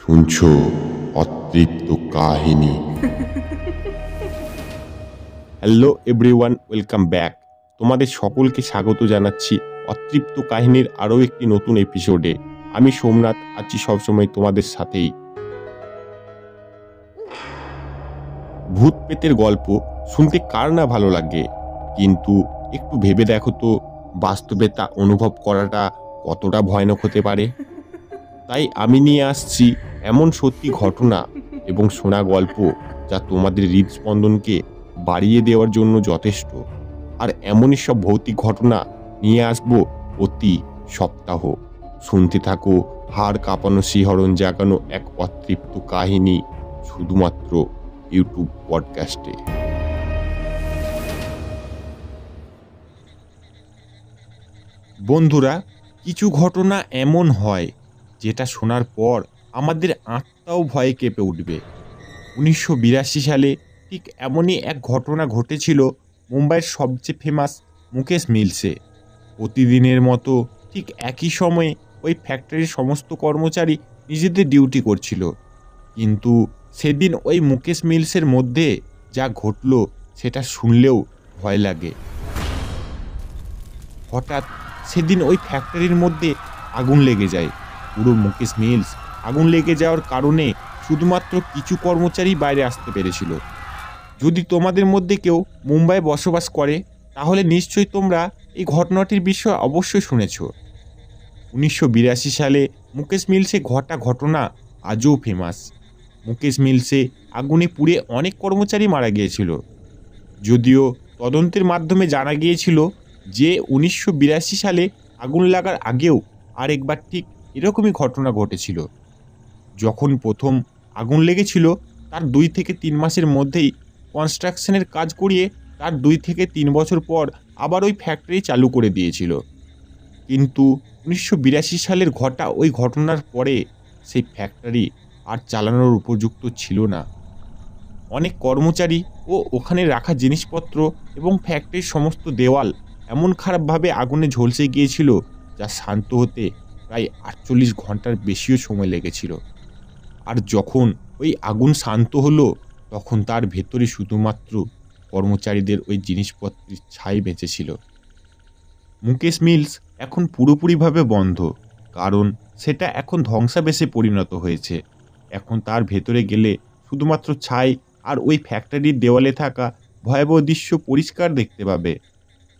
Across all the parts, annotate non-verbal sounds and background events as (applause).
শুনছো অতৃপ্ত কাহিনী? হ্যালো এভরিওয়ান ওয়েলকাম ব্যাক তোমাদের সকলকে স্বাগত জানাচ্ছি অতৃপ্ত কাহিনীর আরও একটি নতুন এপিসোডে আমি সোমনাথ, আছি সবসময় তোমাদের সাথেই। ভূত পেতের গল্প শুনতে কার না ভালো লাগে? কিন্তু একটু ভেবে দেখো তো, বাস্তবে তা অনুভব করাটা কতটা ভয়ানক হতে পারে? তাই আমি নিয়ে আসছি এমন সত্যি ঘটনা এবং শোনা গল্প যা তোমাদের হৃদস্পন্দনকে বাড়িয়ে দেওয়ার জন্য যথেষ্ট। আর এমনই সব ভৌতিক ঘটনা নিয়ে আসব প্রতি সপ্তাহ। শুনতে থাকো হাড় কাঁপানো শিহরণ জাগানো এক অতৃপ্ত কাহিনী শুধুমাত্র ইউটিউব পডকাস্টে। বন্ধুরা, কিছু ঘটনা এমন হয় যেটা শোনার পর আমাদের আত্মাও ভয়ে কেঁপে উঠবে। উনিশশো বিরাশি সালে ঠিক এমনই এক ঘটনা ঘটেছিল মুম্বাইয়ের সবচেয়ে ফেমাস মুকেশ মিলসে। প্রতিদিনের মতো ঠিক একই সময়ে ওই ফ্যাক্টরির সমস্ত কর্মচারী নিজেদের ডিউটি করছিল। কিন্তু সেদিন ওই মুকেশ মিলসের মধ্যে যা ঘটল সেটা শুনলেও ভয় লাগে। হঠাৎ সেদিন ওই ফ্যাক্টরির মধ্যে আগুন লেগে যায়। পুরো মুকেশ মিলস আগুন লেগে যাওয়ার কারণে শুধুমাত্র কিছু কর্মচারী বাইরে আসতে পেরেছিল। যদি তোমাদের মধ্যে কেউ মুম্বাই বসবাস করে, তাহলে নিশ্চয়ই তোমরা এই ঘটনাটির বিষয়ে অবশ্যই শুনেছ। উনিশশো বিরাশি সালে মুকেশ মিলসে ঘটা ঘটনা আজও ফেমাস মুকেশ মিলসে আগুনে পুড়ে অনেক কর্মচারী মারা গিয়েছিল। যদিও তদন্তের মাধ্যমে জানা গিয়েছিল যে উনিশশো বিরাশি সালে আগুন লাগার আগেও আরেকবার ঠিক এরকমই ঘটনা ঘটেছিল। যখন প্রথম আগুন লেগেছিল, তার দুই থেকে তিন মাসের মধ্যেই কনস্ট্রাকশনের কাজ করিয়ে তার দুই থেকে তিন বছর পর আবার ওই ফ্যাক্টরি চালু করে দিয়েছিল। কিন্তু উনিশশো বিরাশি সালের ঘটা ওই ঘটনার পরে সেই ফ্যাক্টরি আর চালানোর উপযুক্ত ছিল না। অনেক কর্মচারী ও ওখানে রাখা জিনিসপত্র এবং ফ্যাক্টরির সমস্ত দেওয়াল এমন খারাপভাবে আগুনে ঝলসে গিয়েছিল যা শান্ত হতে প্রায় আটচল্লিশ ঘণ্টার বেশিও সময় লেগেছিল। আর যখন ওই আগুন শান্ত হলো, তখন তার ভেতরে শুধুমাত্র কর্মচারীদের ওই জিনিসপত্রের ছাই বেঁচেছিল। মুকেশ মিলস এখন পুরোপুরিভাবে বন্ধ, কারণ সেটা এখন ধ্বংসাবেশে পরিণত হয়েছে। এখন তার ভেতরে গেলে শুধুমাত্র ছাই আর ওই ফ্যাক্টরির দেওয়ালে থাকা ভয়াবহ দৃশ্য পরিষ্কার দেখতে পাবে।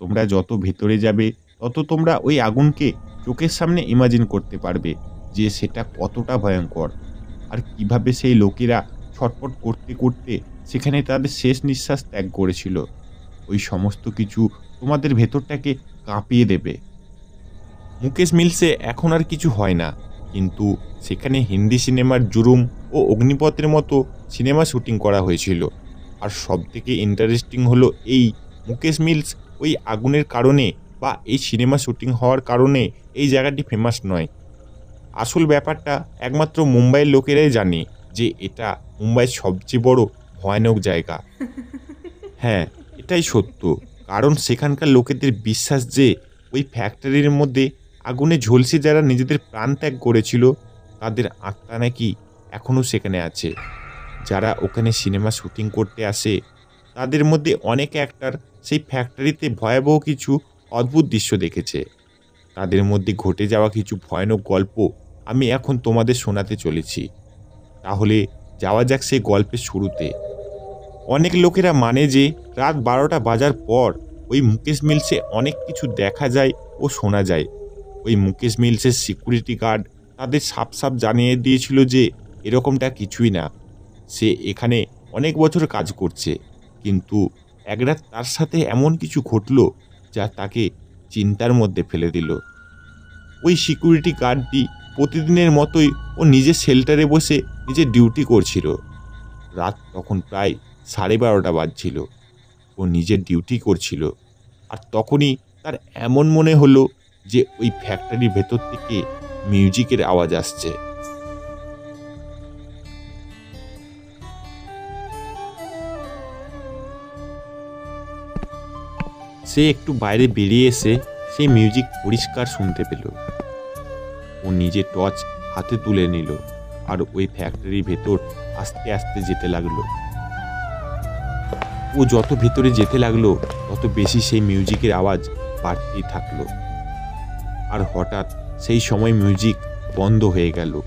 তোমরা যত ভেতরে যাবে, তত তোমরা ওই আগুনকে চোখের সামনে ইমাজিন করতে পারবে যে সেটা কতটা ভয়ঙ্কর। আর কীভাবে সেই লোকেরা ছটপট করতে করতে সেখানে তাদের শেষ নিঃশ্বাস ত্যাগ করেছিল। ওই সমস্ত কিছু তোমাদের ভেতরটাকে কাঁপিয়ে দেবে। মুকেশ মিলসে এখন আর কিছু হয় না। কিন্তু সেখানে হিন্দি সিনেমার জুরুম ও অগ্নিপথের মতো সিনেমা শুটিং করা হয়েছিল। আর সবথেকে ইন্টারেস্টিং হলো এই মুকেশ মিলস ওই আগুনের কারণে বা এই সিনেমা শুটিং হওয়ার কারণে এই জায়গাটি ফেমাস নয়। আসল ব্যাপারটা একমাত্র মুম্বাইয়ের লোকেরাই জানে যে এটা মুম্বাইয়ের সবচেয়ে বড় ভয়ানক জায়গা। (laughs) হ্যাঁ এটাই সত্য। কারণ সেখানকার লোকেদের বিশ্বাস যে ওই ফ্যাক্টরির মধ্যে আগুনে ঝলসে যারা নিজেদের প্রাণ ত্যাগ করেছিল তাদের আত্মা নাকি এখনও সেখানে আছে। যারা ওখানে সিনেমা শুটিং করতে আসে তাদের মধ্যে অনেক অ্যাক্টার সেই ফ্যাক্টরিতে ভয়াবহ কিছু অদ্ভুত দৃশ্য দেখেছে। তাদের মধ্যে ঘটে যাওয়া কিছু ভয়ানক গল্প আমি এখন তোমাদের শোনাতে চলেছি। তাহলে যাওয়া যাক সেই গল্পের শুরুতে। অনেক লোকেরা মানে যে রাত বারোটা বাজার পর ওই মুকেশ মিলসে অনেক কিছু দেখা যায় ও শোনা যায়। ওই মুকেশ মিলসের সিকিউরিটি গার্ড তাদের সাপ সাপ জানিয়ে দিয়েছিল যে এরকমটা কিছুই না। সে এখানে অনেক বছর কাজ করছে। কিন্তু একরাত তার সাথে এমন কিছু ঘটলো যা তাকে চিন্তার মধ্যে ফেলে দিল। ওই সিকিউরিটি গার্ডটি প্রতিদিনের মতোই ও নিজের শেল্টারে বসে নিজের ডিউটি করছিল। রাত তখন প্রায় সাড়ে বারোটা বাজছিল। ও নিজের ডিউটি করছিল। আর তখনই তার এমন মনে হলো যে ওই ফ্যাক্টরির ভেতর থেকে মিউজিকের আওয়াজ আসছে। সে একটু বাইরে বেরিয়ে এসে সেই মিউজিক পরিষ্কার শুনতে পেল। ও নিজের টর্চ হাতে তুলে নিল আর ওই ফ্যাক্টরির ভেতর আস্তে আস্তে যেতে লাগল। ও যত ভেতরে যেতে লাগল, তত বেশি সেই মিউজিকের আওয়াজ বাড়তেই থাকল। আর হঠাৎ সেই সময় মিউজিক বন্ধ হয়ে গেল।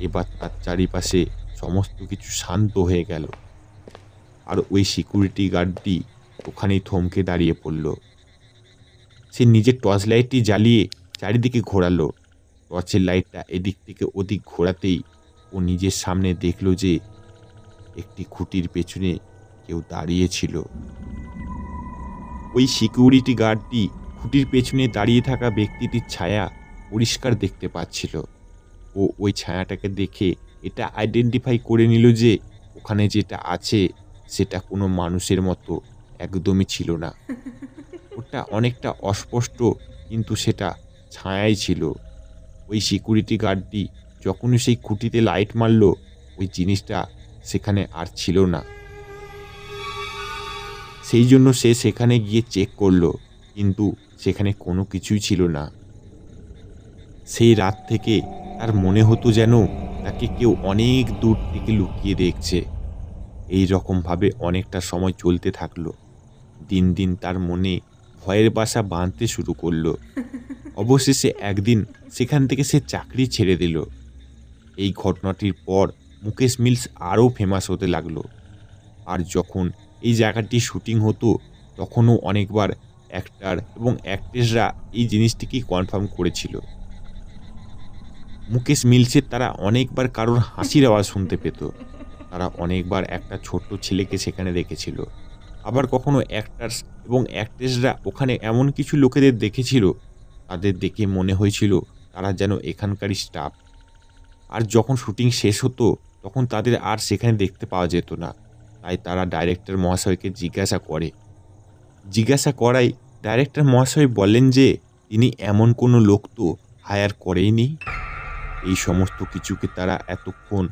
এবার তার চারিপাশে সমস্ত কিছু শান্ত হয়ে গেল। আর ওই সিকিউরিটি গার্ডটি ওখানেই থমকে দাঁড়িয়ে পড়ল। সে নিজের টর্চ লাইটটি জ্বালিয়ে চারিদিকে ঘোরালো। টর্চের লাইটটা এদিক থেকে ওদিক ঘোরাতেই ও নিজের সামনে দেখল যে একটি খুঁটির পেছনে কেউ দাঁড়িয়েছিল ওই সিকিউরিটি গার্ডটি খুঁটির পেছনে দাঁড়িয়ে থাকা ব্যক্তিটির ছায়া পরিষ্কার দেখতে পাচ্ছিল। ও ওই ছায়াটাকে দেখে এটা আইডেন্টিফাই করে নিল যে ওখানে যেটা আছে সেটা কোনো মানুষের মতো। একদমই ছিল না। ওটা অনেকটা অস্পষ্ট, কিন্তু সেটা ছায়াই ছিল। ওই সিকিউরিটি গার্ডটি যখনই সেই খুঁটিতে লাইট মারলো, ওই জিনিসটা সেখানে আর ছিল না। সেই জন্য সে সেখানে গিয়ে চেক করল, কিন্তু সেখানে কোনো কিছুই ছিল না। সেই রাত থেকে তার মনে হতো যেন তাকে কেউ অনেক দূর থেকে লুকিয়ে দেখছে। এই রকমভাবে অনেকটা সময় চলতে থাকল। দিন দিন তার মনে ভয়ের বাসা বাঁধতে শুরু করল। অবশেষে একদিন সেখান থেকে সে চাকরি ছেড়ে দিল। এই ঘটনাটির পর মুকেশ মিলস আরও ফেমাস হতে লাগল। আর যখন এই জায়গাটি শুটিং হতো, তখনও অনেকবার অ্যাক্টার এবং অ্যাক্ট্রেসরা এই জিনিসটিকেই কনফার্ম করেছিল। মুকেশ মিলসের তারা অনেকবার কারোর হাসির আওয়াজ শুনতে পেত। তারা অনেকবার একটা ছোট্ট ছেলেকে সেখানে দেখেছিল। আবার কখনো অ্যাক্টার্স এবং অ্যাক্ট্রেসরা ওখানে এমন কিছু লোকেদের দেখেছিল, তাদের দেখে মনে হয়েছিল তারা যেন এখানকারই স্টাফ আর যখন শুটিং শেষ হতো, তখন তাদের আর সেখানে দেখতে পাওয়া যেত না। তাই তারা ডাইরেক্টর মহাশয়কে জিজ্ঞাসা করে। জিজ্ঞাসা করাই ডাইরেক্টর মহাশয় বলেন যে, তিনি এমন কোনো লোক তো হায়ার করেইনি? এই সমস্ত কিছুকে তারা এতক্ষণ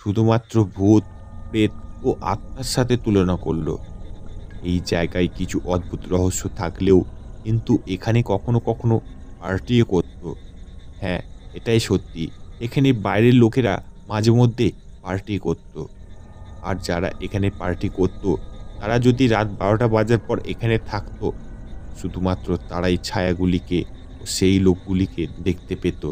শুধুমাত্র ভূত, প্রেত ও আত্মার সাথে তুলনা করল। এই জায়গায় কিছু অদ্ভুত রহস্য থাকলেও কিন্তু এখানে কখনো কখনো পার্টিও করত। হ্যাঁ এটাই সত্যি। এখানে বাইরের লোকেরা মাঝে মধ্যে পার্টি করত। আর যারা এখানে পার্টি করত, তারা যদি রাত বারোটা বাজার পর এখানে থাকতো, শুধুমাত্র তারাই ছায়াগুলিকে ও সেই লোকগুলিকে দেখতে পেত।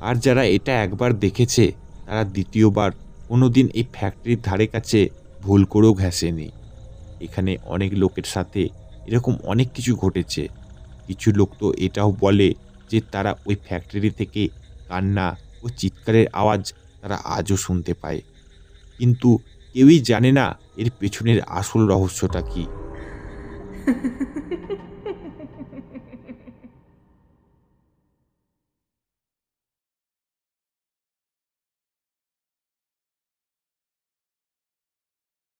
আর যারা এটা একবার দেখেছে, তারা দ্বিতীয়বার কোনো দিন এই ফ্যাক্টরির ধারে কাছে ভুল করেও ঘেঁষেনি। এখানে অনেক লোকের সাথে এরকম অনেক কিছু ঘটেছে। কিছু লোক তো এটাও বলে যে তারা ওই ফ্যাক্টরি থেকে কান্না ও চিৎকারের আওয়াজ তারা আজও শুনতে পায়। কিন্তু কেউই জানে না এর পেছনের আসল রহস্যটা কী। (laughs)